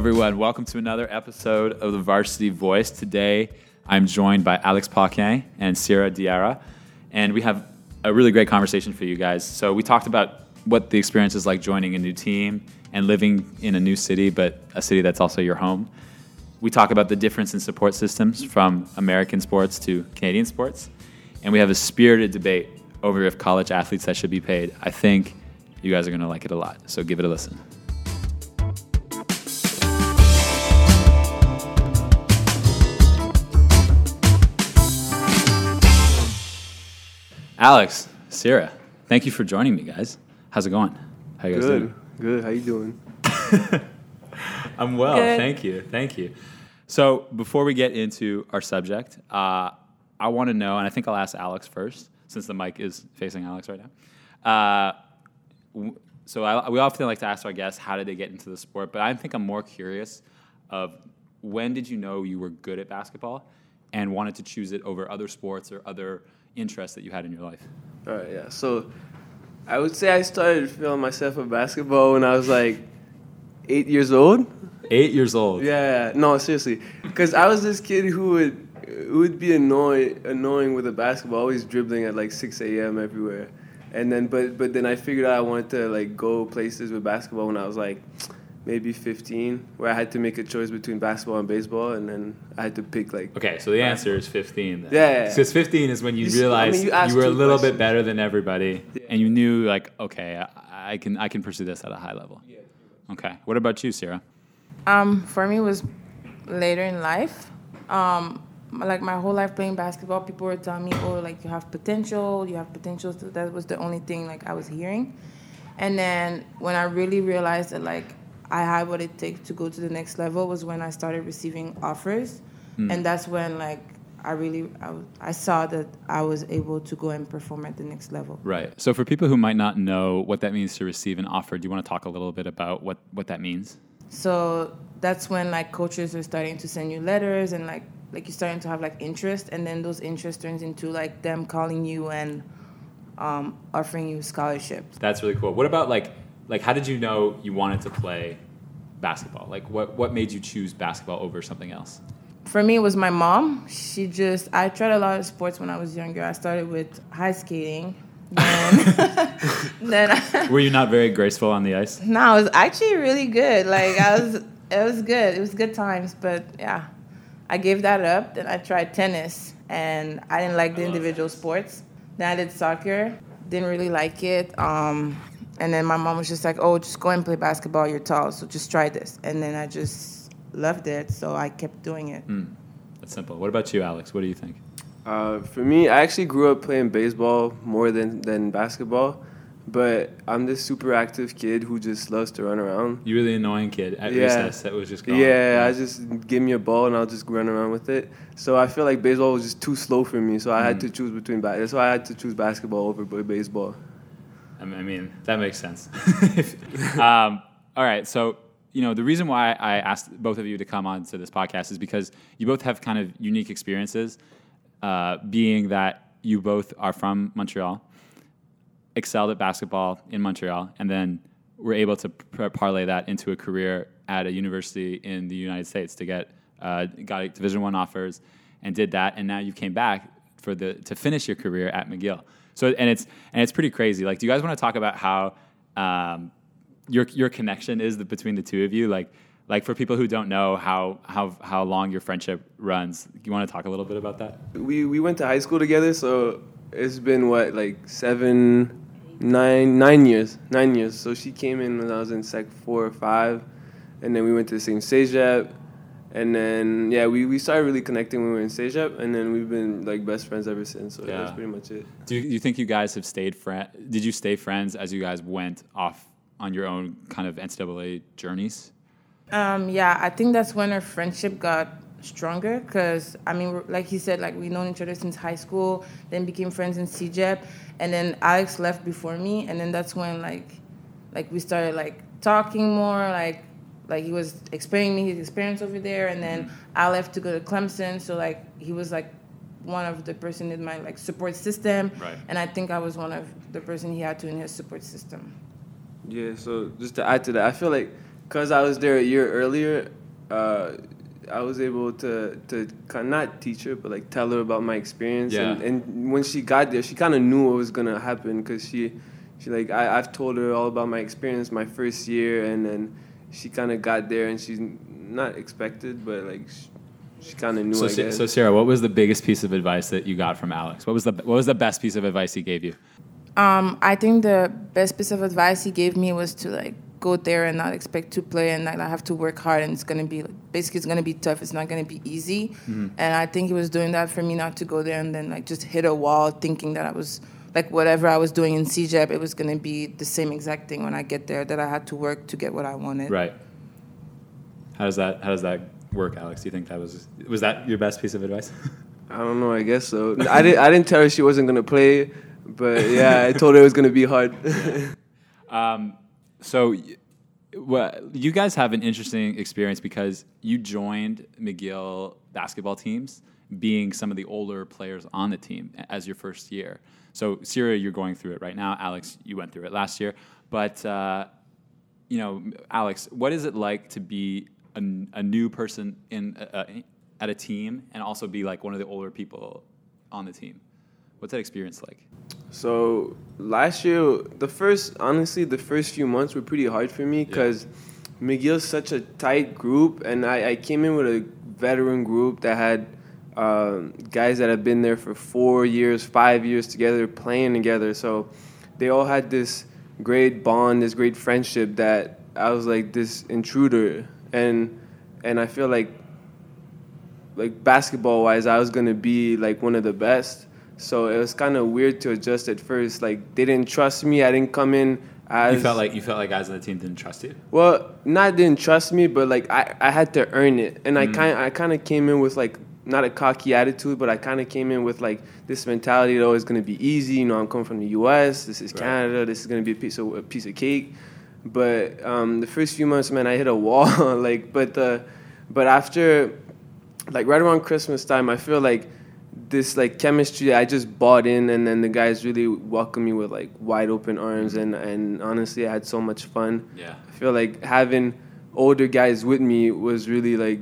everyone. Welcome to another episode of the Varsity Voice. Today, I'm joined by Alex Paquin and Sirah Diarra, and we have a really great conversation for you guys. So, we talked about what the experience is like joining a new team and living in a new city, but a city that's also your home. We talk about the difference in support systems from American sports to Canadian sports, and we have a spirited debate over if college athletes that should be paid. I think you guys are going to like it a lot, so give it a listen. Alex, Sirah, thank you for joining me, guys. How's it going? How you guys Good, doing? good. How you doing? I'm well, Good. thank you, thank you. So before we get into our subject, uh, I want to know, and I think I'll ask Alex first, since the mic is facing Alex right now. Uh, w- so I, we often like to ask our guests, how did they get into the sport? But I think I'm more curious of when did you know you were good at basketball and wanted to choose it over other sports or other interests that you had in your life? All right, yeah. So, I would say I started feeling myself with basketball when I was like eight years old. Eight years old. Yeah, no, seriously, because I was this kid who would who would be annoyed annoying with the basketball, always dribbling at like 6 a.m. everywhere. And then, but but then I figured out I wanted to like go places with basketball when I was like maybe 15, where I had to make a choice between basketball and baseball, and then I had to pick like Okay, so the answer is 15. Then. Yeah, yeah, yeah. Because 15 is when you, You s- I mean, realized you you, were a two little bit better than everybody, Yeah. and you knew like, okay, I, I can I can pursue this at a high level. Okay. What about you, Sirah? Um, for me, it was later in life. Um, like my whole life playing basketball, people were telling me, "Oh, like you have potential, you have potential." So that was the only thing like I was hearing. And then when I really realized that like I had what it takes to go to the next level was when I started receiving offers, and that's when like I really I saw that I was able to go and perform at the next level. Right. So for people who might not know what that means to receive an offer, do you want to talk a little bit about what what that means? So that's when like coaches are starting to send you letters and like like you're starting to have like interest and then those interest turns into like them calling you and um, offering you scholarships. That's really cool. What about like like how did you know you wanted to play basketball? Like what what made you choose basketball over something else? For me, it was my mom. She just I tried a lot of sports when I was younger. I started with high skating. Then, then I, Were you not very graceful on the ice? no, I was actually really good. Like I was, it was good. It was good times. But yeah, I gave that up. Then I tried tennis, and I didn't like the individual sports. Then I did soccer. Didn't really like it. Um, and then my mom was just like, "Oh, just go and play basketball. You're tall, so just try this." And then I just loved it, so I kept doing it. That's simple. What about you, Alex? What do you think? Uh, for me, I actually grew up playing baseball more than, than basketball, but I'm this super active kid who just loves to run around. You were the annoying kid at Yeah. recess that was just going. Yeah, I just give me a ball and I'll just run around with it. So I feel like baseball was just too slow for me, so I had to choose between. Ba- that's why I had to choose basketball over baseball. I mean, that makes sense. um, all right, so you know the reason why I asked both of you to come on to this podcast is because you both have kind of unique experiences, uh, being that you both are from Montreal, excelled at basketball in Montreal, and then were able to par- parlay that into a career at a university in the United States to get uh, got Division One offers, and did that, and now you came back for the to finish your career at McGill. So and it's and it's pretty crazy. Like, do you guys want to talk about how um, your your connection is the, between the two of you? Like, like for people who don't know how how how long your friendship runs, you want to talk a little bit about that? We we went to high school together, so it's been what like seven, nine, nine years, nine years. So she came in when I was in sec four or five, and then we went to the same stage CEGEP, and then yeah, we, we started really connecting when we were in CEGEP, and then we've been like best friends ever since. So Yeah. that's pretty much it. Do you, you think you guys have stayed friend? Did you stay friends as you guys went off on your own kind of NCAA journeys? Um, yeah, I think that's when our friendship got stronger because I mean, like he said, like we known each other since high school, then became friends in CEGEP, and then Alex left before me, and then that's when like, like we started like talking more, like, like he was explaining me his experience over there, and then I left to go to Clemson, so like he was like one of the person in my like support system, Right. and I think I was one of the person he had to in his support system. Yeah, so just to add to that, I feel like because I was there a year earlier, uh, I was able to to kind not teach her, but like tell her about my experience. Yeah. And, and when she got there, she kind of knew what was gonna happen because she she like I I've told her all about my experience my first year, and then she kind of got there and she's not expected, but like she, she kind of knew. So, I guess. so Sirah, what was the biggest piece of advice that you got from Alex? What was the what was the best piece of advice he gave you? Um, I think the best piece of advice he gave me was to like go there and not expect to play and like I have to work hard and it's gonna be basically it's gonna be tough. It's not gonna be easy. And I think he was doing that for me not to go there and then like just hit a wall thinking that I was like whatever I was doing in CEGEP, it was gonna be the same exact thing when I get there that I had to work to get what I wanted. Right. How does that how does that work, Alex? Do you think that was was that your best piece of advice? I don't know. I guess so. I didn't. I didn't tell her she wasn't gonna play, but yeah, I told her it was gonna be hard. Um, so, well, you guys have an interesting experience because you joined McGill basketball teams, being some of the older players on the team as your first year. So, Sirah, you're going through it right now. Alex, you went through it last year. But, uh, you know, Alex, what is it like to be a new person in uh, at a team and also be like one of the older people on the team? What's that experience like? So last year, the first honestly, the first few months were pretty hard for me because McGill's such a tight group, and I, I came in with a veteran group that had um, guys that have been there for four years, five years together, playing together. So they all had this great bond, this great friendship that I was like this intruder, and and I feel like like basketball wise, I was gonna be like one of the best. So it was kind of weird to adjust at first. Like they didn't trust me. I didn't come in as You felt like you felt like guys on the team didn't trust you. well, not didn't trust me, but like I, I had to earn it, and I kind I kind of came in with like not a cocky attitude, but I kind of came in with like this mentality that oh, it's gonna be easy. You know, I'm coming from the U.S. This is Right. Canada. This is gonna be a piece of a piece of cake. But um, the first few months, man, I hit a wall. like, but the but after like right around Christmas time, I feel like this like chemistry I just bought in, and then the guys really welcomed me with like wide open arms, and and honestly, I had so much fun. Yeah. I feel like having older guys with me was really like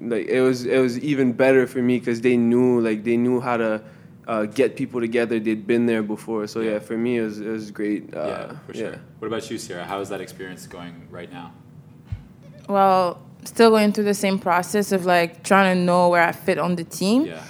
like it was it was even better for me because they knew like they knew how to uh, get people together. They'd been there before, so yeah, Yeah. for me it was it was great. Uh, yeah, for sure. What about you, Sirah? How is that experience going right now? Well, still going through the same process of like trying to know where I fit on the team. Yeah.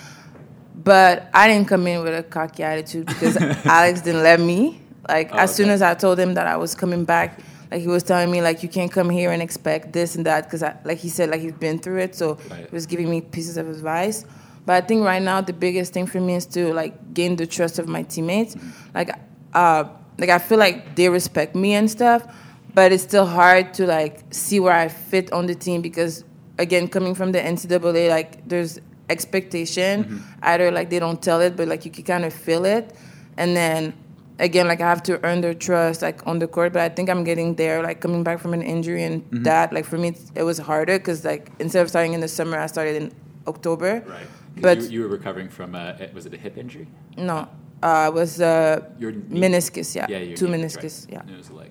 But I didn't come in with a cocky attitude because Alex didn't let me. Like Oh, as soon as I told him that I was coming back, like he was telling me like you can't come here and expect this and that because like he said like he's been through it, so Right. he was giving me pieces of advice. But I think right now the biggest thing for me is to like gain the trust of my teammates. Like uh like I feel like they respect me and stuff, but it's still hard to like see where I fit on the team because again coming from the NCAA like there's expectation either like they don't tell it but like you can kind of feel it and then again like I have to earn their trust like on the court but I think I'm getting there like coming back from an injury and that like for me it was harder because like instead of starting in the summer I started in October Right. But- you, you were recovering from a was it a hip injury? no uh, it was uh, Your meniscus yeah, Yeah, your two knee, meniscus right. yeah It was a leg.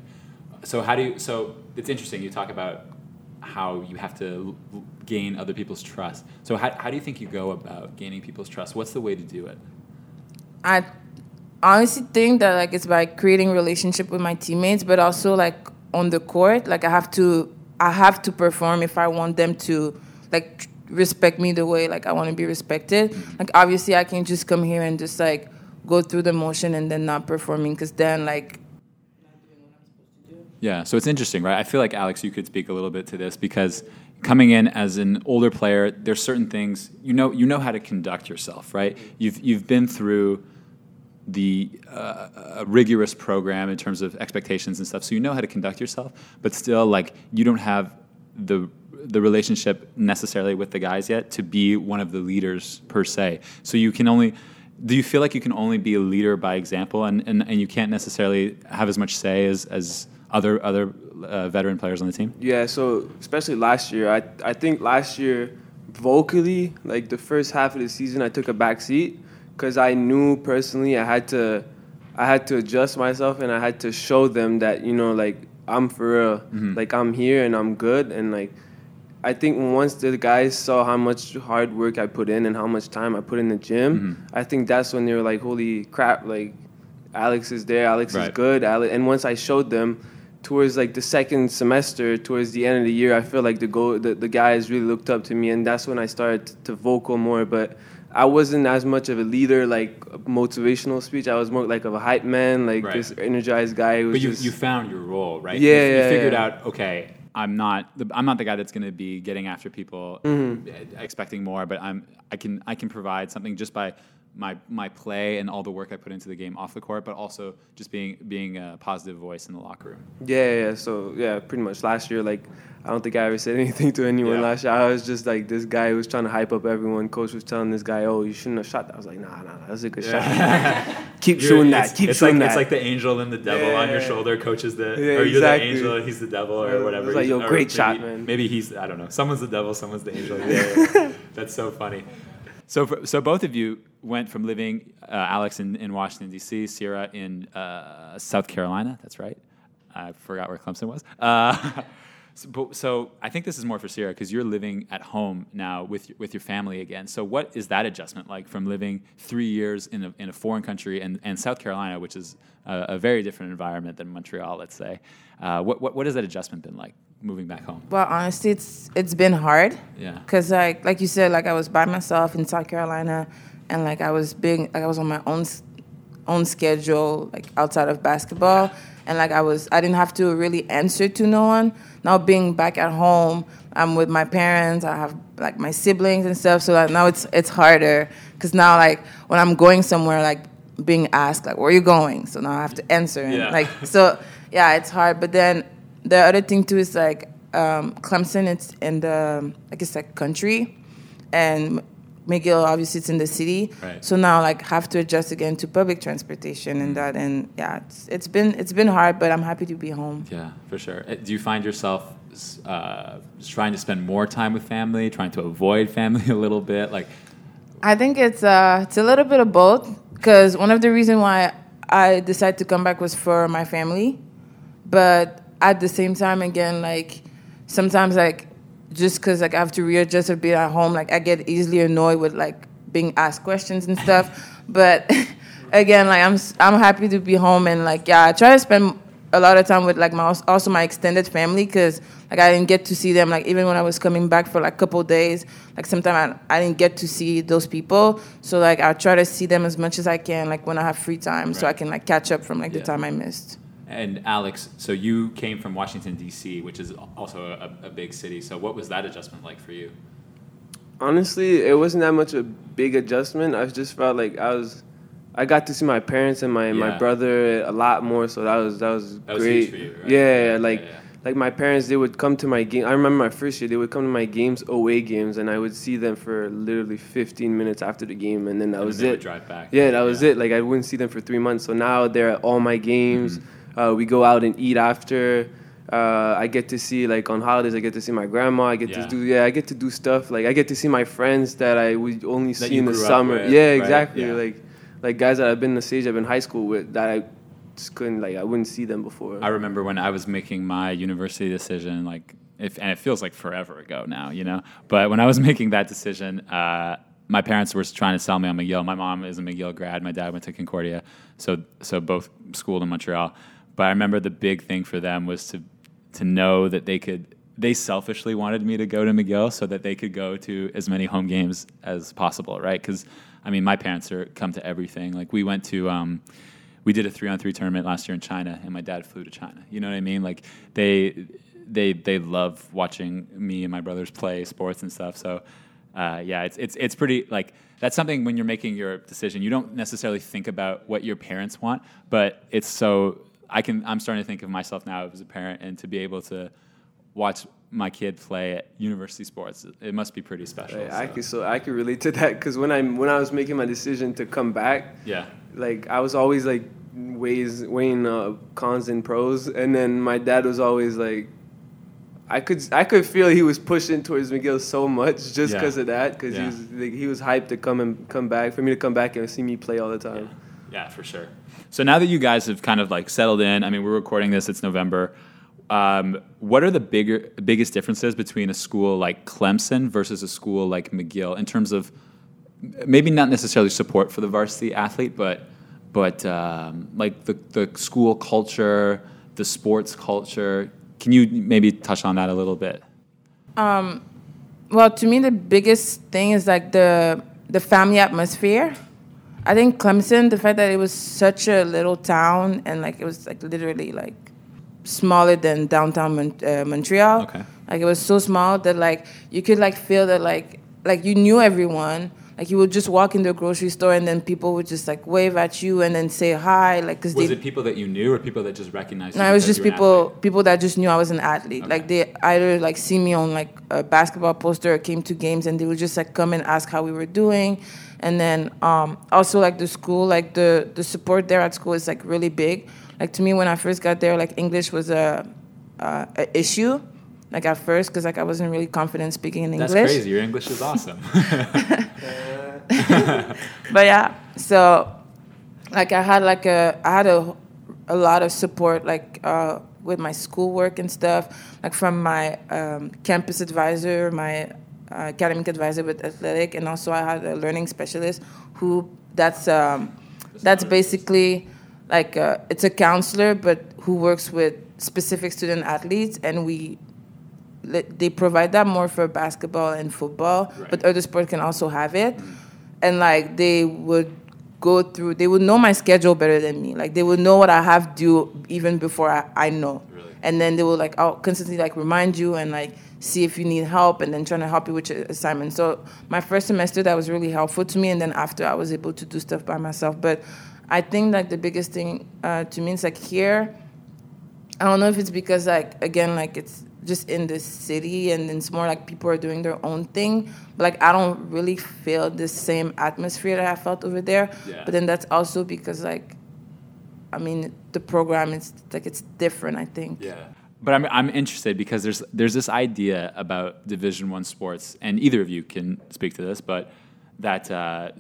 So how do you? So it's interesting. You talk about how you have to gain other people's trust. So how, how do you think you go about gaining people's trust? What's the way to do it? I honestly think that like it's by creating relationship with my teammates, but also like on the court, like I have to I have to perform if I want them to like respect me the way like I want to be respected. Like obviously I can't just come here and just like go through the motion and then not performing because then like Yeah, so it's interesting, right? I feel like Alex, you could speak a little bit to this because coming in as an older player, there's certain things you know you know how to conduct yourself, right? You've you've been through the uh, rigorous program in terms of expectations and stuff, so you know how to conduct yourself. But still, like you don't have the the relationship necessarily with the guys yet to be one of the leaders per se. So you can only do you feel like you can only be a leader by example and, and, and you can't necessarily have as much say as, as other other uh, veteran players on the team? Yeah, so especially last year, I I think last year vocally, like the first half of the season, I took a back seat because I knew personally I had to I had to adjust myself and I had to show them that you know like I'm for real. Mm-hmm. Like I'm here and I'm good and like I think once the guys saw how much hard work I put in and how much time I put in the gym, mm-hmm. I think that's when they were like, "Holy crap!" Like Alex is there. Alex Right. is good. Ale- and once I showed them, towards like the second semester, towards the end of the year, I feel like the go the, the guys really looked up to me, and that's when I started to vocal more. But I wasn't as much of a leader, like motivational speech. I was more like of a hype man, like Right. this energized guy who was But you, just you found your role, right? Yeah, you, you figured yeah. out, okay, I'm not the, I'm not the guy that's going to be getting after people Mm-hmm. expecting more, but I'm I can I can provide something just by my my play and all the work I put into the game off the court, but also just being being a positive voice in the locker room. Yeah, yeah, yeah. So yeah, pretty much last year, like I don't think I ever said anything to anyone Yeah. last year. I was just like this guy who was trying to hype up everyone. Coach was telling this guy, "Oh, you shouldn't have shot that." I was like, "Nah, nah, nah that's a good shot. Keep You're- shooting it's- that. Keep it's shooting like, that." It's like the angel and the devil on your shoulder. Coach is the, Yeah, or you're exactly. the angel and he's the devil, or whatever. was like, yo, great maybe, shot, man. Maybe he's, I don't know. Someone's the devil, someone's the angel. Yeah, yeah. That's so funny. So, for, so both of you went from living, uh, Alex in, in Washington D.C., Sirah in uh, South Carolina. That's right. I forgot where Clemson was. Uh, so, but- so I think this is more for Sirah because you're living at home now with with your family again. So what is that adjustment like from living three years in a, in a foreign country and, and South Carolina, which is a, a very different environment than Montreal, let's say. Uh, what, what what has that adjustment been like moving back home? Well, honestly, it's it's been hard. Yeah. Cause like like you said, like I was by myself in South Carolina, and like I was being like I was on my own own schedule, like outside of basketball, and like I was I didn't have to really answer to no one. Now being back at home, I'm with my parents. I have like my siblings and stuff. So like now it's it's harder because now like when I'm going somewhere, like being asked like where are you going, so now I have to answer. And, Yeah. Like so, yeah, it's hard. But then the other thing too is like um, Clemson. It's in the I guess like country, and McGill obviously it's in the city. Right. So now like have to adjust again to public transportation and that. And yeah, it's it's been it's been hard, but I'm happy to be home. Yeah, for sure. Uh, Do you find yourself uh, trying to spend more time with family, trying to avoid family a little bit? Like, I think it's uh it's a little bit of both because one of the reasons why I decided to come back was for my family, but at the same time again like sometimes like just because like I have to readjust a bit at home like I get easily annoyed with like being asked questions and stuff, but again like I'm I'm happy to be home and like yeah I try to spend a lot of time with like my also my extended family because like I didn't get to see them like even when I was coming back for like a couple days like sometimes I, I didn't get to see those people so like I try to see them as much as I can like when I have free time so I can like catch up from like Yeah. the time I missed. And Alex, so you came from Washington D.C., which is also a, a big city. So what was that adjustment like for you? Honestly, it wasn't that much a big adjustment. I just felt like I was, I got to see my parents and my, Yeah. my brother a lot more. So that was that was That was great. huge for you, right? Yeah, Yeah, like yeah, like my parents, they would come to my game. I remember my first year, they would come to my games, away games, and I would see them for literally 15 minutes after the game, and then that And was then they would it. drive back. Yeah, that was it. Like I wouldn't see them for three months. So now they're at all my games. Mm-hmm. Uh, we go out and eat after. Uh, I get to see like on holidays. I get to see my grandma. I get Yeah. to do yeah. I get to do stuff like I get to see my friends that I would only That see in the summer. with, yeah, right? exactly. Yeah. Like like guys that I've been in the stage I've been high school with that I just couldn't like I wouldn't see them before. I remember when I was making my university decision, like, if, and it feels like forever ago now, you know. But when I was making that decision, uh, my parents were trying to sell me on McGill. My mom is a McGill grad. My dad went to Concordia, so so both schooled in Montreal. But I remember the big thing for them was to to know that they could. They selfishly wanted me to go to McGill so that they could go to as many home games as possible, right? Because I mean, my parents are come to everything. Like we went to. Um, we did a three on three tournament last year in China, and my dad flew to China. You know what I mean? Like they they they love watching me and my brothers play sports and stuff. So uh, yeah, it's it's it's pretty like that's something when you're making your decision, you don't necessarily think about what your parents want, but it's so I can I'm starting to think of myself now as a parent and to be able to watch my kid play at university sports, it must be pretty special. I so. could so I could relate to that because when I when I was making my decision to come back, yeah. like I was always like weighs weighing uh, cons and pros, and then my dad was always like, I could I could feel he was pushing towards McGill so much just Yeah. because of that, because Yeah. he was like, he was hyped to come and come back for me to come back and see me play all the time. Yeah, for sure. So now that you guys have kind of like settled in, I mean, we're recording this, it's November. um, what are the bigger biggest differences between a school like Clemson versus a school like McGill in terms of maybe not necessarily support for the varsity athlete, but but um, like the the school culture, the sports culture. Can you maybe touch on that a little bit? Well, to me, the biggest thing is like the the family atmosphere. I think Clemson, the fact that it was such a little town and like it was like literally like smaller than downtown Mon- uh, Montreal. Okay. Like it was so small that like you could like feel that like like you knew everyone. Like you would just walk into a grocery store and then people would just like wave at you and then say hi. Like because Was they it people that you knew or people that just recognized you? no, it was just you were an people people that just knew I was an athlete. Okay. Like they either like see me on like a basketball poster or came to games and they would just like come and ask how we were doing. And then um, also like the school, like the the support there at school is like really big. Like to me when I first got there, like English was a, a, a issue. Like at first, because like I wasn't really confident speaking in English. That's crazy. Your English is awesome. but yeah, so like I had like a I had a a lot of support like uh, with my schoolwork and stuff, like from my um, campus advisor, my uh, academic advisor with athletic, and also I had a learning specialist who that's um, that's basically like uh it's a counselor, but who works with specific student athletes, and we they provide that more for basketball and football, but other sports can also have it. And like they would go through, they would know my schedule better than me. Like they would know what I have due even before I, I know. Really? And then they will like I'll constantly like remind you and like see if you need help and then trying to help you with your assignment. So my first semester that was really helpful to me and then after I was able to do stuff by myself. But I think like the biggest thing uh, to me is like here I don't know if it's because like again like it's just in the city and it's more like people are doing their own thing, but like I don't really feel the same atmosphere that I felt over there. Yeah. But then that's also because like I mean the program is like it's different I think. Yeah. But I'm, I'm interested because there's there's this idea about Division One sports, and either of you can speak to this, but that uh,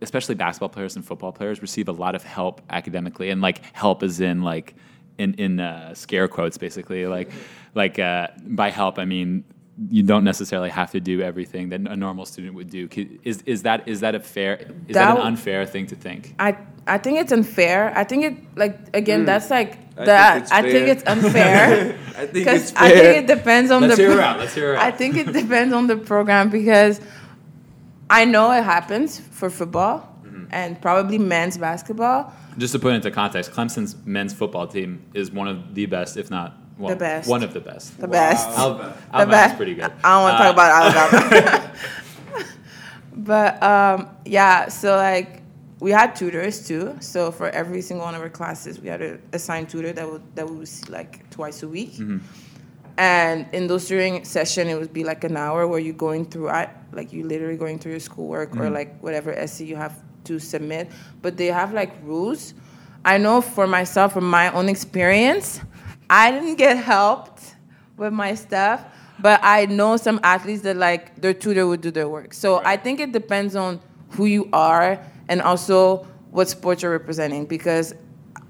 especially basketball players and football players receive a lot of help academically, and like help is in like in in uh, scare quotes, basically. Like like uh, by help, I mean you don't necessarily have to do everything that a normal student would do. Is is that is that a fair is that, That an unfair thing to think? I I think it's unfair. I think it like again that's like I that think it's I think it's unfair. I think Because it's I think it depends on Let's the hear her pro- out. Let's hear her I think it depends on the program because I know it happens for football Mm-hmm. and probably men's basketball. Just to put it into context, Clemson's men's football team is one of the best, if not well, The best. one of the best. The best. Al- the Alabama's best. pretty good. I don't want to Uh, talk about Alabama. but um, yeah, so like we had tutors too. So for every single one of our classes, we had a assigned tutor that would that we would see like twice a week. Mm-hmm. And in those during session, it would be like an hour where you're going through, like you literally going through your schoolwork Mm-hmm. or like whatever essay you have to submit. But they have like rules. I know for myself, from my own experience, I didn't get helped with my stuff, but I know some athletes that like their tutor would do their work. So I think it depends on who you are and also what sports you're representing because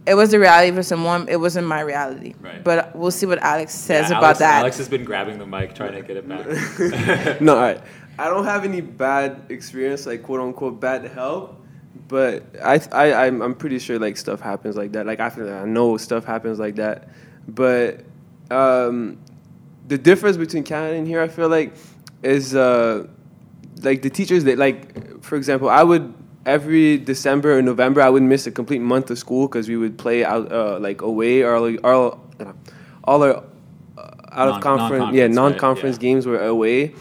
it was the reality for someone, it wasn't my reality. Right. But we'll see what Alex says Yeah, about Alex, that. Alex has been grabbing the mic, trying to get it back. no, all right. I don't have any bad experience, like quote unquote bad help, but I, I I'm, I'm pretty sure like stuff happens like that. Like I feel I know stuff happens like that, but um, the difference between Canada and here, I feel like, is uh, like the teachers that like, for example, I would every December or November I would miss a complete month of school because we would play out uh, like away or like all all our uh, out of Non- conference yeah non-conference, right, yeah. games were away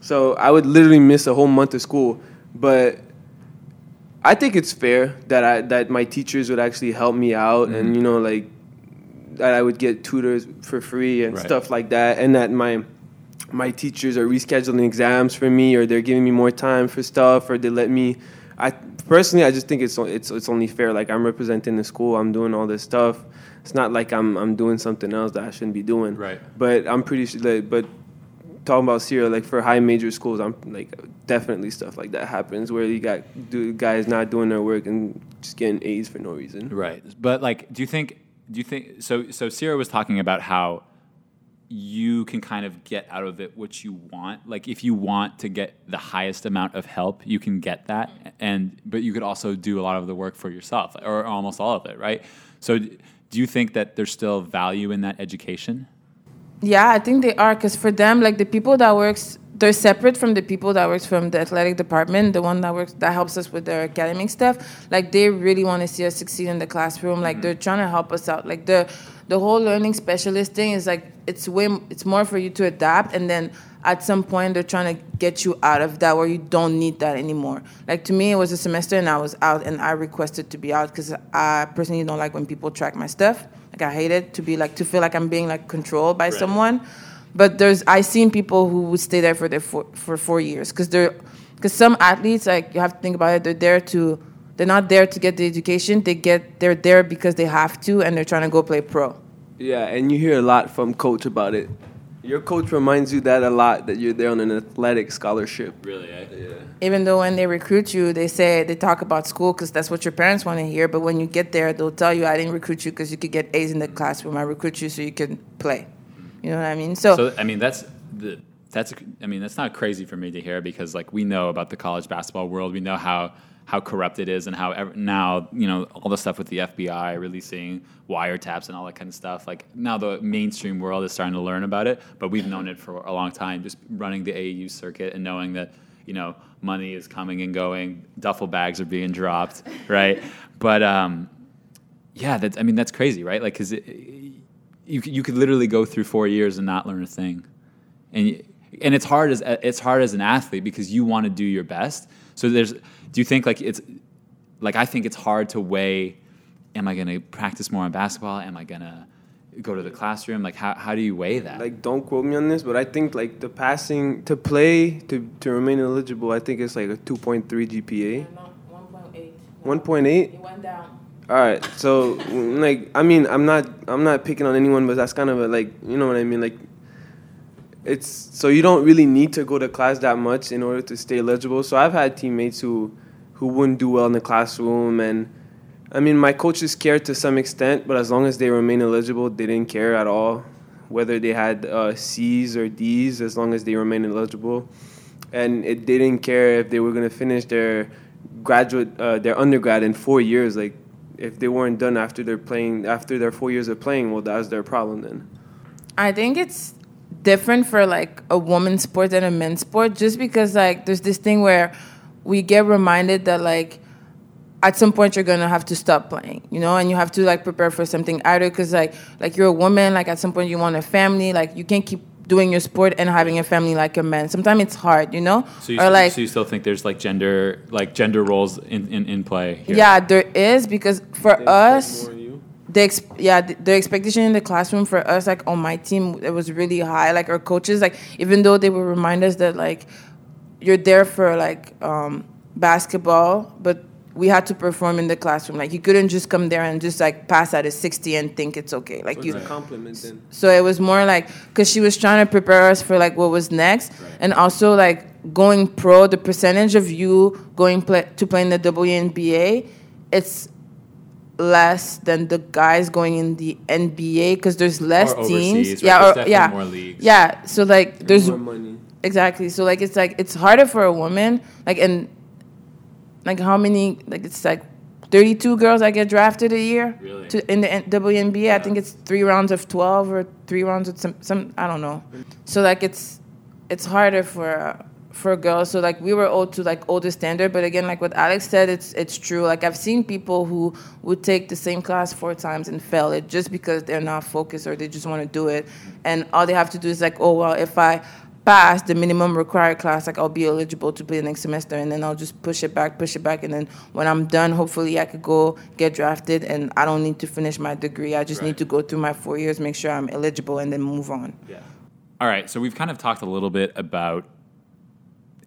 so i would literally miss a whole month of school but i think it's fair that i that my teachers would actually help me out Mm-hmm. and you know like that i would get tutors for free and Right. stuff like that and that my my teachers are rescheduling exams for me or they're giving me more time for stuff or they let me i personally i just think it's it's it's only fair like i'm representing the school i'm doing all this stuff it's not like i'm i'm doing something else that i shouldn't be doing Right. but i'm pretty sure like but talking about Sirah, like for high major schools, I'm like definitely stuff like that happens where you got do, guys not doing their work and just getting A's for no reason. right. But like, do you think do you think so? So Sirah was talking about how you can kind of get out of it what you want. Like if you want to get the highest amount of help, you can get that, and but you could also do a lot of the work for yourself, or almost all of it, right? So, do you think that there's still value in that education? Yeah, I think they are because for them, like the people that works, they're separate from the people that works from the athletic department. The one that works that helps us with their academic stuff. Like they really want to see us succeed in the classroom. Like they're mm-hmm. trying to help us out. Like the the whole learning specialist thing is like it's way it's more for you to adapt and then at some point they're trying to get you out of that where you don't need that anymore like to me it was a semester and i was out and i requested to be out because i personally don't like when people track my stuff like i hate it to be like to feel like i'm being like controlled by Right. someone but there's i seen people who would stay there for their four, for four years because they're because some athletes like you have to think about it they're there to they're not there to get the education they get they're there because they have to and they're trying to go play pro Yeah, and you hear a lot from coach about it. Your coach reminds you that a lot that you're there on an athletic scholarship. Really? Eh? Yeah. even though when they recruit you, they say they talk about school because that's what your parents want to hear. But when you get there, they'll tell you, "I didn't recruit you because you could get A's in the classroom. I recruit you so you can play." You know what I mean? So, So I mean that's the that's I mean that's not crazy for me to hear because like we know about the college basketball world. We know how how corrupt it is and how ev- now you know all the stuff with the FBI releasing wiretaps and all that kind of stuff. Like now the mainstream world is starting to learn about it, but we've known it for a long time. Just running the AAU circuit and knowing that you know money is coming and going, duffel bags are being dropped, right? But um, yeah, that's I mean that's crazy, right? Like because you could- you could literally go through four years and not learn a thing, and y- and it's hard as uh, it's hard as an athlete because you want to do your best. So there's do you think like it's like I think it's hard to weigh am I going to practice more on basketball? Am I going to go to the classroom? Like how how do you weigh that? Like, don't quote me on this, but I think like the passing to play to to remain eligible, I think it's like a 2.3 GPA. one point eight. 1.8. It went down. All right, so like I mean, I'm not I'm not picking on anyone, but that's kind of a, like you know what I mean. Like, it's so you don't really need to go to class that much in order to stay eligible. So I've had teammates who who wouldn't do well in the classroom, and I mean, my coaches cared to some extent, but as long as they remain eligible, they didn't care at all whether they had uh, C's or D's, as long as they remain eligible, and it didn't care if they were gonna finish their graduate uh, their undergrad in four years. Like, if they weren't done after they're playing after their four years of playing, well, that's their problem then. I think it's different for like a woman's sport than a men's sport just because like there's this thing where we get reminded that like at some point you're gonna have to stop playing you know and you have to like prepare for something either because like like you're a woman like at some point you want a family like you can't keep doing your sport and having a family like a man sometimes it's hard you know so you, or like so you still think there's like gender like gender roles in, in, in play here? yeah there is because for They us more of you. the ex- yeah the, the expectation in the classroom for us like on my team it was really high like our coaches like even though they would remind us that like you're there for like um, basketball but we had to perform in the classroom like you couldn't just come there and just like pass at a 60 and think it's okay like So you it's a compliment then. so it was more like because she was trying to prepare us for like what was next, and also like going pro. The percentage of you going play, to play in the WNBA, it's less than the guys going in the NBA because there's less teams. overseas, right? Yeah, There's or yeah, more leagues. yeah. So like there's more money. exactly. So like it's like it's harder for a woman. Like and like how many? Like it's like. 32 girls that get drafted a year Really? to, in the WNBA. I think it's three rounds of 12 or three rounds of some, some I don't know. So like it's it's harder for uh, for girls. So like we were all to like older standard, but again like what Alex said, it's it's true. Like I've seen people who would take the same class four times and fail it just because they're not focused or they just want to do it, and all they have to do is like, oh well, if I pass the minimum required class, like I'll be eligible to play next semester, and then I'll just push it back, push it back, and then when I'm done, hopefully I could go get drafted, and I don't need to finish my degree. I just Right. need to go through my four years, make sure I'm eligible, and then move on. Yeah. All right. So we've kind of talked a little bit about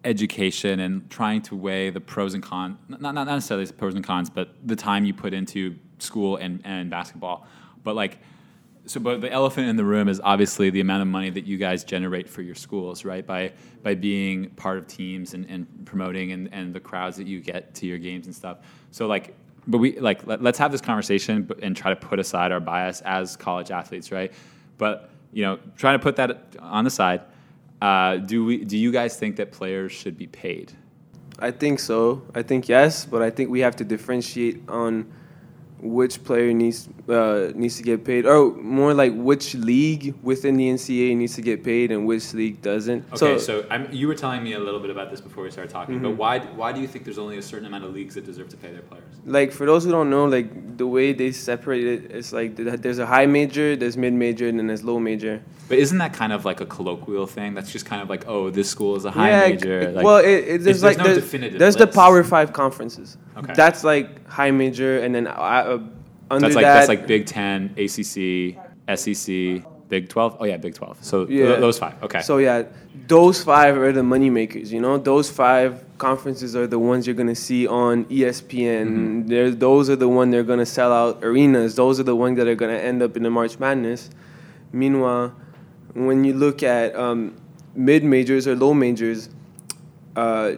education and trying to weigh the pros and cons, not, not not necessarily the pros and cons, but the time you put into school and, and basketball. But like, so but the elephant in the room is obviously the amount of money that you guys generate for your schools, right? By by being part of teams and, and promoting and, and the crowds that you get to your games and stuff. So like but we like let, us have this conversation and try to put aside our bias as college athletes, right? But you know, trying to put that on the side. Uh, do we? Do you guys think that players should be paid? I think so. I think yes, but I think we have to differentiate on which player needs uh, needs to get paid, or more like which league within the NCAA needs to get paid and which league doesn't. Okay, so, I'm, you were telling me a little bit about this before we started talking, Mm-hmm. but why why do you think there's only a certain amount of leagues that deserve to pay their players? like for those who don't know, like the way they separate it, it's like there's a high major, there's mid major, and then there's low major. But isn't that kind of like a colloquial thing? That's just kind of like, oh, this school is a high yeah, major. Like, well, it, it, there's, there's like no there's, definitive there's the. Power Five conferences. Okay. That's like high major, and then uh, uh, under that's like that, that's like Big Ten, ACC, SEC, Big Twelve. Oh yeah, Big Twelve. So th- those five. Okay. So yeah, those five are the money makers. You know, those five conferences are the ones you're gonna see on ESPN. Mm-hmm. Those are the one they're gonna sell out arenas. Those are the ones that are gonna end up in the March Madness. Meanwhile, when you look at um, mid majors or low majors, uh,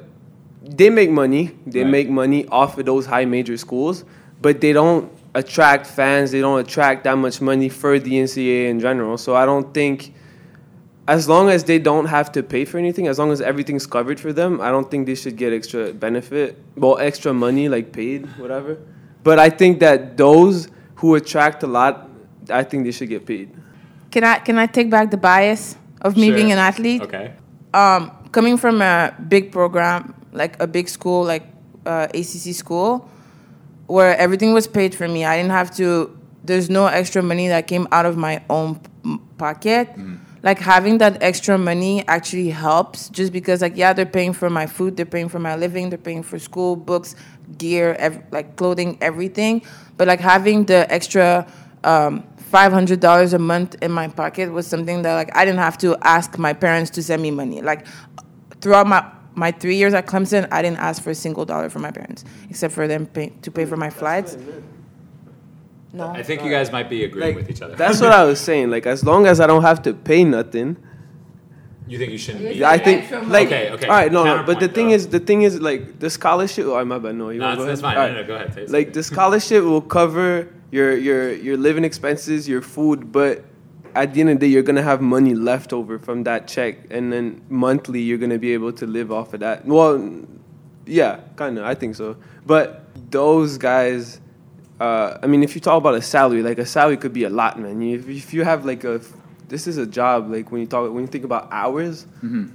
they make money. They Right. make money off of those high major schools, but they don't attract fans. They don't attract that much money for the NCAA in general. So I don't think, as long as they don't have to pay for anything, as long as everything's covered for them, I don't think they should get extra benefit, well, extra money like paid, whatever. But I think that those who attract a lot, I think they should get paid. Can I can I take back the bias of me Sure. being an athlete? okay. um, coming from a big program, like a big school, like uh, ACC school, where everything was paid for me, I didn't have to. There's no extra money that came out of my own p- pocket. Like having that extra money actually helps, just because like yeah, they're paying for my food, they're paying for my living, they're paying for school, books, gear, ev- like clothing, everything. But like having the extra um, five hundred dollars a month in my pocket was something that like I didn't have to ask my parents to send me money. Like throughout my my three years at Clemson, I didn't ask for a single dollar from my parents, except for them pay, to pay for my flights. No, I think you guys might be agreeing Like, with each other. That's what I was saying. Like as long as I don't have to pay nothing, you think you shouldn't be. I think like Okay, okay. all right, no, no. But the thing though. is, the thing is like the scholarship. Oh, my bad. No, you No, wanna it's, go it's ahead? fine. All No, no, go ahead. Say Like the scholarship will cover your your your living expenses, your food, but at the end of the day, you're gonna have money left over from that check, and then monthly you're gonna be able to live off of that. Well, yeah, kind of. I think so. But those guys, uh, I mean, if you talk about a salary, like a salary could be a lot, man. If, if you have like a, this is a job. Like when you talk, when you think about hours,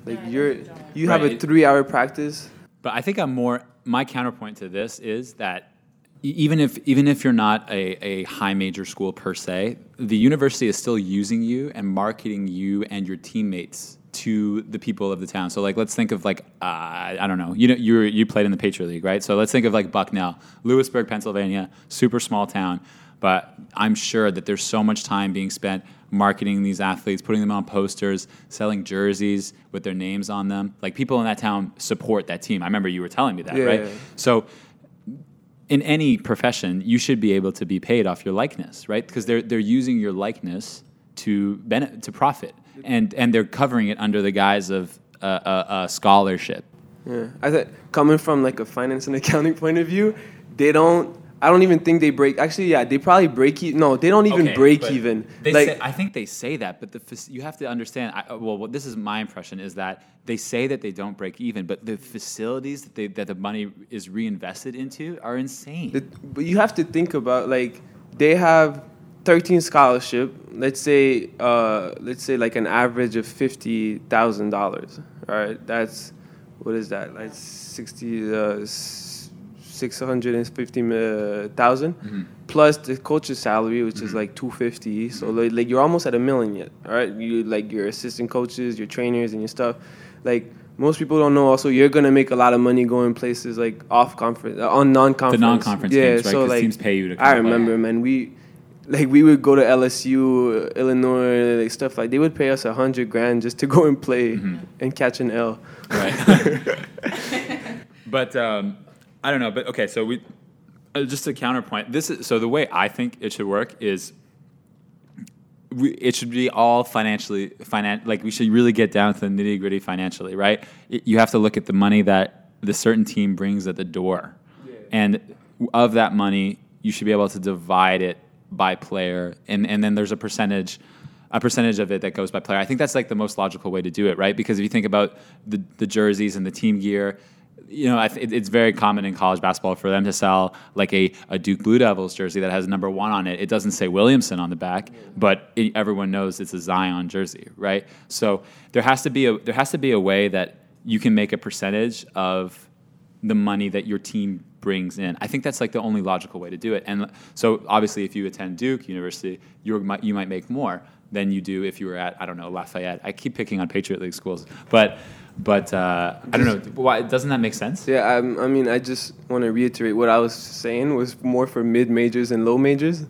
like you're you have a three-hour practice. But I think I'm more. My counterpoint to this is that even if even if you're not a, a high major school per se, the university is still using you and marketing you and your teammates to the people of the town. So like, let's think of like uh, I don't know. You know, you were, you played in the Patriot League, right? So let's think of like Bucknell, Lewisburg, Pennsylvania, super small town. But I'm sure that there's so much time being spent marketing these athletes, putting them on posters, selling jerseys with their names on them. Like people in that town support that team. I remember you were telling me that, Yeah. right? So in any profession, you should be able to be paid off your likeness, right? Because they're they're using your likeness to benefit to profit, and and they're covering it under the guise of a, a, a scholarship. Yeah, I thought coming from like a finance and accounting point of view, they don't. I don't even think they break. Actually, yeah, they probably break even. No, they don't even Okay, break even. They like, say, I think they say that, but the you have to understand. I, well, what this is my impression is that they say that they don't break even, but the facilities that they, that the money is reinvested into are insane. The, but you have to think about like they have 13 scholarship. Let's say uh, let's say like an average of fifty thousand dollars. All right, that's what is that? Like sixty uh, six hundred and fifty thousand plus the coach's salary, which is like 250. So like, like you're almost at a million yet. All right, you like your assistant coaches, your trainers, and your stuff. Like most people don't know. Also, you're gonna make a lot of money going places like off conference, uh, on non-conference. The non-conference yeah, games, right? So like teams pay you to come I play. remember, man. We like we would go to LSU, Illinois, like stuff like they would pay us a hundred grand just to go and play Mm-hmm. and catch an L. right? but um, I don't know. But okay, so we uh, just a counterpoint. This is so the way I think it should work is. We, it should be all financially finan- like we should really get down to the nitty gritty financially, right? It- you have to look at the money that the certain team brings at the door, and of that money, you should be able to divide it by player, and and then there's a percentage. A percentage of it that goes by player. I think that's like the most logical way to do it, right? Because if you think about the, the jerseys and the team gear, you know, th- it's very common in college basketball for them to sell like a, a Duke Blue Devils jersey that has number one on it. It doesn't say Williamson on the back, but it, everyone knows it's a Zion jersey, right? So there has to be a there has to be a way that you can make a percentage of the money that your team brings in. I think that's like the only logical way to do it. And so obviously, if you attend Duke University, you might you might make more than you do if you were at I don't know Lafayette. I keep picking on Patriot League schools, but but uh, I don't know. Why doesn't that make sense? Yeah, I, I mean, I just want to reiterate what I was saying was more for mid majors and low majors.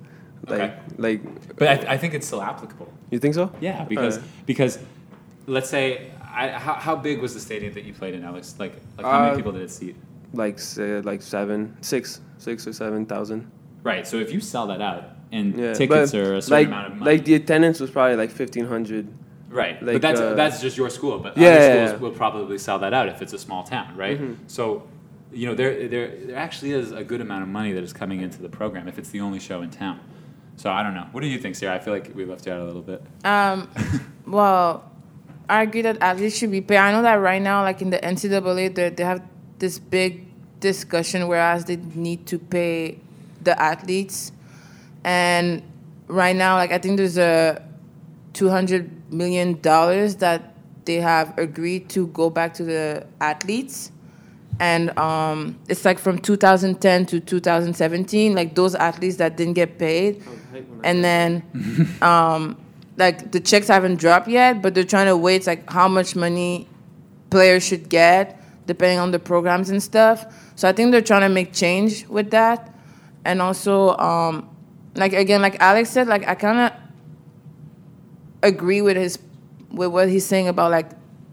Like, Okay. like, But I, th- I think it's still applicable. you think so? Yeah, because Alright. because let's say I, how, how big was the stadium that you played in, Alex? Like like how many Uh, people did it seat? Like, say, like seven, six, six or seven thousand. Right. So if you sell that out and Yeah, tickets are a certain like, amount of money, like the attendance was probably like fifteen hundred. Right. but that's uh, that's just your school. But yeah, other schools yeah. will probably sell that out if it's a small town, right? Mhm. So. You know, there, there, there actually is a good amount of money that is coming into the program if it's the only show in town. So I don't know. What do you think, Sirah? I feel like we left you out a little bit. Um, well, I agree that athletes should be paid. I know that right now, like in the NCAA, they they have this big discussion whereas they need to pay the athletes, and right now, like I think there's a two hundred million dollars that they have agreed to go back to the athletes. And um, it's like from 2010 to 2017, like those athletes that didn't get paid, and then um, like the checks haven't dropped yet, but they're trying to wait like how much money players should get depending on the programs and stuff. So I think they're trying to make change with that, and also um, like again, like Alex said, like I kind of agree with his with what he's saying about like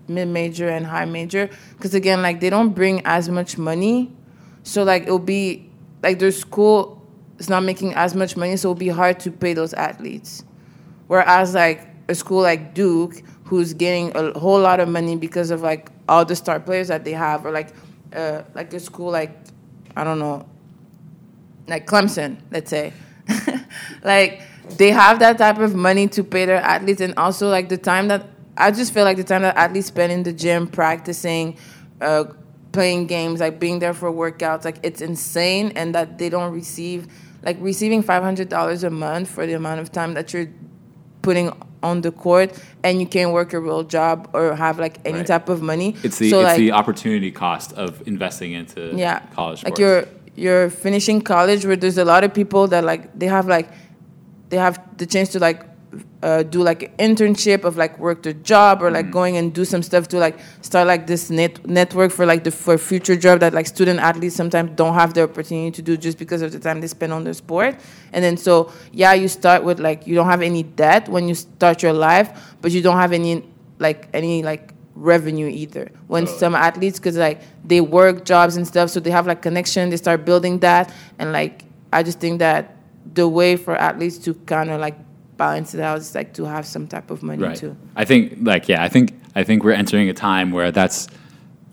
mid major and high major because again like they don't bring as much money so like it'll be like their school is not making as much money so it'll be hard to pay those athletes whereas like a school like duke who's getting a whole lot of money because of like all the star players that they have or like uh, like a school like i don't know like Clemson, let's say. like they have that type of money to pay their athletes and also like the time that I just feel like the time that athletes spend in the gym practicing, uh, playing games, like being there for workouts, like it's insane and that they don't receive like receiving five hundred dollars a month for the amount of time that you're putting on the court and you can't work a real job or have like any Right. type of money. It's the So, it's like, the opportunity cost of investing into yeah college like you're you're finishing college where there's a lot of people that like they have like they have the chance to like uh, do like an internship of like work their job or Mm-hmm. like going and do some stuff to like start like this net network for like the for future job that like student athletes sometimes don't have the opportunity to do just because of the time they spend on their sport and then so yeah you start with like you don't have any debt when you start your life but you don't have any like any like revenue either when Totally. some athletes because like they work jobs and stuff so they have like connection they start building that and like i just think that the way for athletes to kind of like balance it out is like to have some type of money right. too I think like yeah, I think I think we're entering a time where that's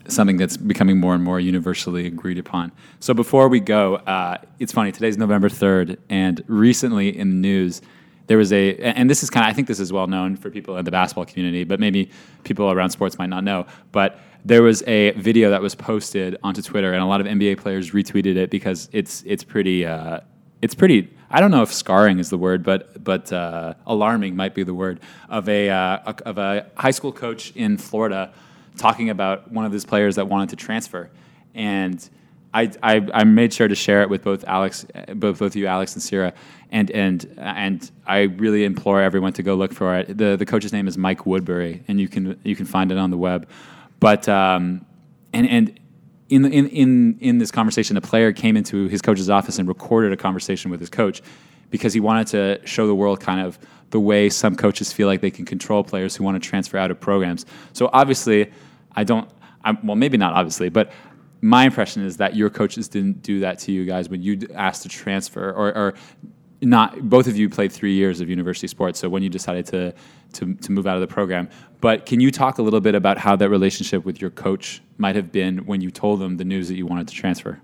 something that's becoming more and more universally agreed upon. So before we go, uh, it's funny. Today's November third, and recently in the news. There was a, and this is kind of, I think this is well known for people in the basketball community, but maybe people around sports might not know. But there was a video that was posted onto Twitter, and a lot of NBA players retweeted it because it's it's pretty uh, it's pretty. I don't know if scarring is the word, but but uh, alarming might be the word of a, uh, of a high school coach in Florida talking about one of his players that wanted to transfer, and I, I, I made sure to share it with both Alex, both both you, Alex and Sirah, and and and I really implore everyone to go look for it. the The coach's name is Mike Woodbury, and you can you can find it on the web. But um, and and in, in, in, in this conversation, the player came into his coach's office and recorded a conversation with his coach because he wanted to show the world kind of the way some coaches feel like they can control players who want to transfer out of programs. So obviously, I don't, I'm, well, maybe not obviously, but my impression is that your coaches didn't do that to you guys when you asked to transfer or, or not both of you played three years of university sports so when you decided to, to, to move out of the program but can you talk a little bit about how that relationship with your coach might have been when you told them the news that you wanted to transfer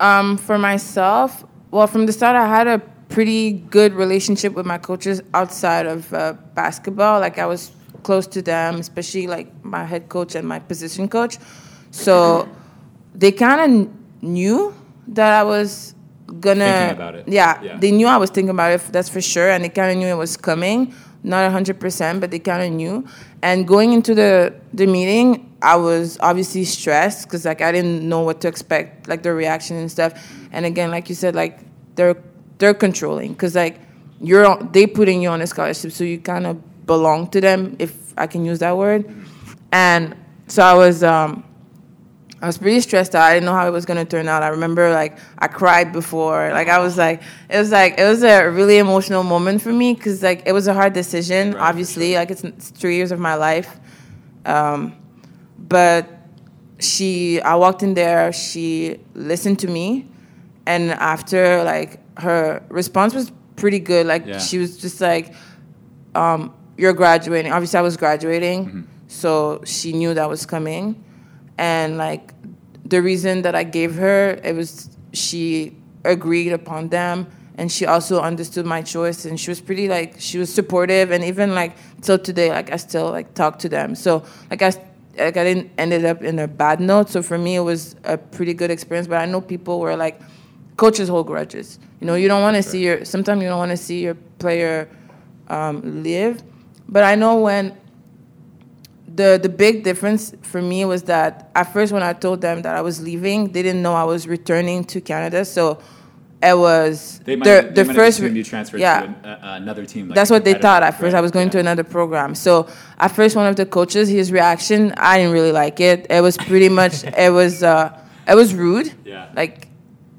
Um, for myself, well, from the start, I had a pretty good relationship with my coaches outside of uh, basketball. Like I was close to them, especially like my head coach and my position coach. So they kind of knew that I was gonna. Thinking about it. Yeah, Yeah. they knew I was thinking about it. That's for sure, and they kind of knew it was coming. Not hundred percent, but they kind of knew. And going into the the meeting, I was obviously stressed because like I didn't know what to expect, like the reaction and stuff. And again, like you said, like they're they're controlling because like you're on, they putting you on a scholarship, so you kind of belong to them, if I can use that word. And so I was um, I was pretty stressed out. I didn't know how it was gonna turn out. I remember like I cried before. Like I was like it was like it was a really emotional moment for me because like it was a hard decision. Right, obviously, like it's, it's three years of my life. Um, but she, I walked in there. She listened to me, and after like her response was pretty good. Like Yeah. she was just like, um, "You're graduating." Obviously, I was graduating, so she knew that was coming, and like the reason that I gave her, it was she agreed upon them. And she also understood my choice, and she was pretty like she was supportive, and even like till today, like I still like talk to them. So like I like I didn't ended up in a bad note. So for me, it was a pretty good experience. But I know people were like, coaches hold grudges. You know, you don't want to see your. Sometimes you don't want to see your player um, live. But I know when the the big difference for me was that at first when I told them that I was leaving, they didn't know I was returning to Canada. So it was They might, the, they the first you transferred yeah. to an, uh, another team. Like That's what they thought at first. I was going to another program. So at first, one of the coaches, his reaction, I didn't really like it. It was pretty much, it was, uh, it was rude. Yeah. Like,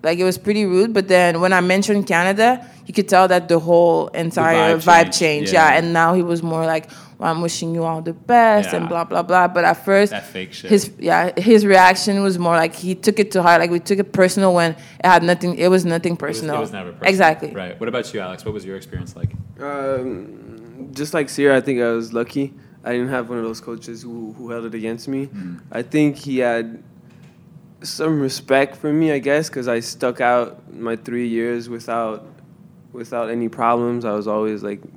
like it was pretty rude. But then when I mentioned Canada, you could tell that the whole entire vibe vibe, changed. changed. Yeah. Yeah. And now he was more like, well, I'm wishing you all the best Yeah. and blah blah blah. But at first, That fake shit. his yeah, his reaction was more like he took it to heart. Like we took it personal when it had nothing. It was nothing It was, personal. it was never personal. Exactly. Right. What about you, Alex? What was your experience like? Um, just like Sirah, I think I was lucky. I didn't have one of those coaches who, who held it against me. I think he had some respect for me, I guess, because I stuck out my three years without without any problems. I was always like really,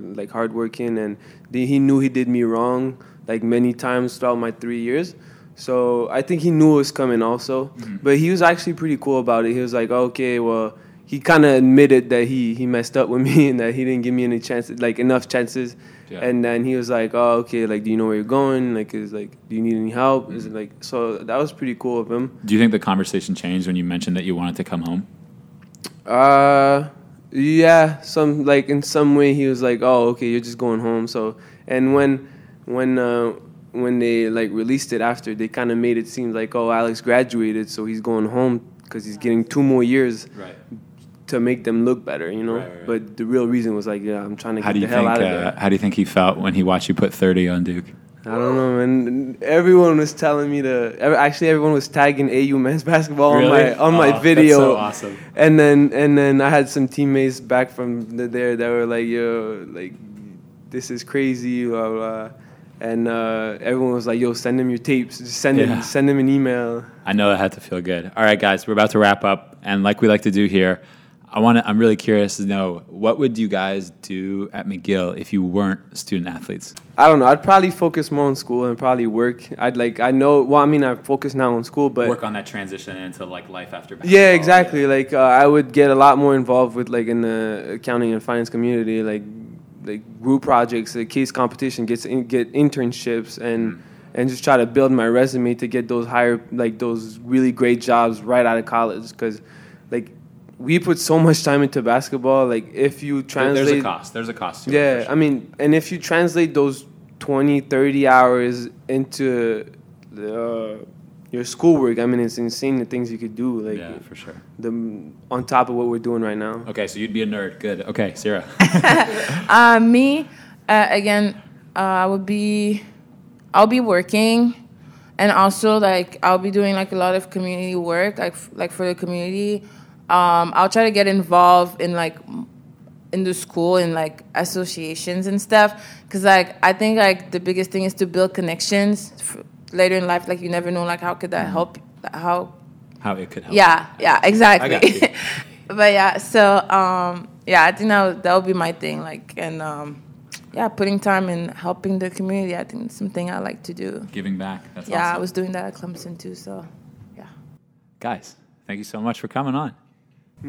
like hardworking, and the, he knew he did me wrong like many times throughout my three years. So I think he knew it was coming also, but he was actually pretty cool about it. He was like, okay, well, he kind of admitted that he he messed up with me and that he didn't give me any chances, like enough chances. Yeah. And then he was like, oh, okay, like, do you know where you're going? Like, is like, do you need any help? Is it like, so that was pretty cool of him. Do you think the conversation changed when you mentioned that you wanted to come home? Uh, yeah, some like in some way he was like, "Oh, okay, you're just going home." So, and when when uh, when they like released it after, they kind of made it seem like, "Oh, Alex graduated, so he's going home because he's getting two more years Right. to make them look better," you know. Right, right. But the real reason was like, "Yeah, I'm trying to How get the hell think? out of Uh, there." how do you think he felt when he watched you put thirty on Duke? I don't know, man. Everyone was telling me to. Actually, everyone was tagging AU men's basketball on my on Oh, my video. so awesome. And then and then I had some teammates back from the, there that were like, "Yo, like, this is crazy," blah blah. And uh, everyone was like, "Yo, send them your tapes. Just send Yeah. them send them an email." I know that had to feel good. All right, guys, we're about to wrap up, and like we like to do here, I want to. I'm really curious to know what would you guys do at McGill if you weren't student athletes? I don't know. I'd probably focus more on school and probably work. I'd like I know. Well, I mean, I focus now on school, but Work on that transition into like life after. Yeah, exactly. Like uh, I would get a lot more involved with like in the accounting and finance community, like like group projects, like case competition, gets in, get internships and and just try to build my resume to get those higher like those really great jobs right out of college because like we put so much time into basketball. Like if you translate, There's a cost. There's a cost. To yeah, sure. I mean, and if you translate those 20, 30 hours into the, uh, your schoolwork, I mean, it's insane the things you could do. Like yeah, for sure. the on top of what we're doing right now. Okay, so you'd be a nerd. Good. Okay, Sirah. Uh, me, uh, again, uh, I would be, I'll be working, and also like I'll be doing like a lot of community work, like f- like for the community. Um, I'll try to get involved in like in the school and like associations and stuff, cause like I think like the biggest thing is to build connections later in life. Like you never know like how could that help how how it could help. Yeah, yeah, I got you. exactly. but yeah, so um, yeah, I think that would, that would be my thing. Like, and um, yeah, putting time in helping the community. I think it's something I like to do. Giving back. That's yeah, awesome. I was doing that at Clemson too. So yeah. Guys, thank you so much for coming on.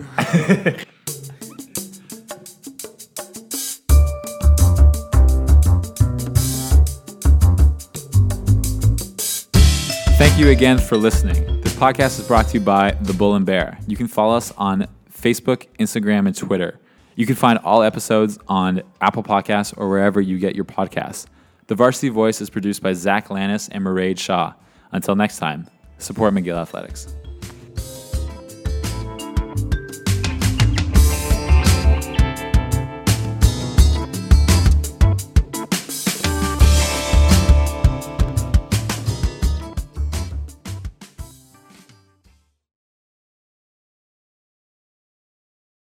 Thank you again for listening. This podcast is brought to you by The Bull and Bear. You can follow us on Facebook, Instagram, and Twitter. You can find all episodes on Apple Podcasts or wherever you get your podcasts. The Varsity Voice is produced by Zach Lannis and Mairead Shaw. Until next time, support McGill Athletics.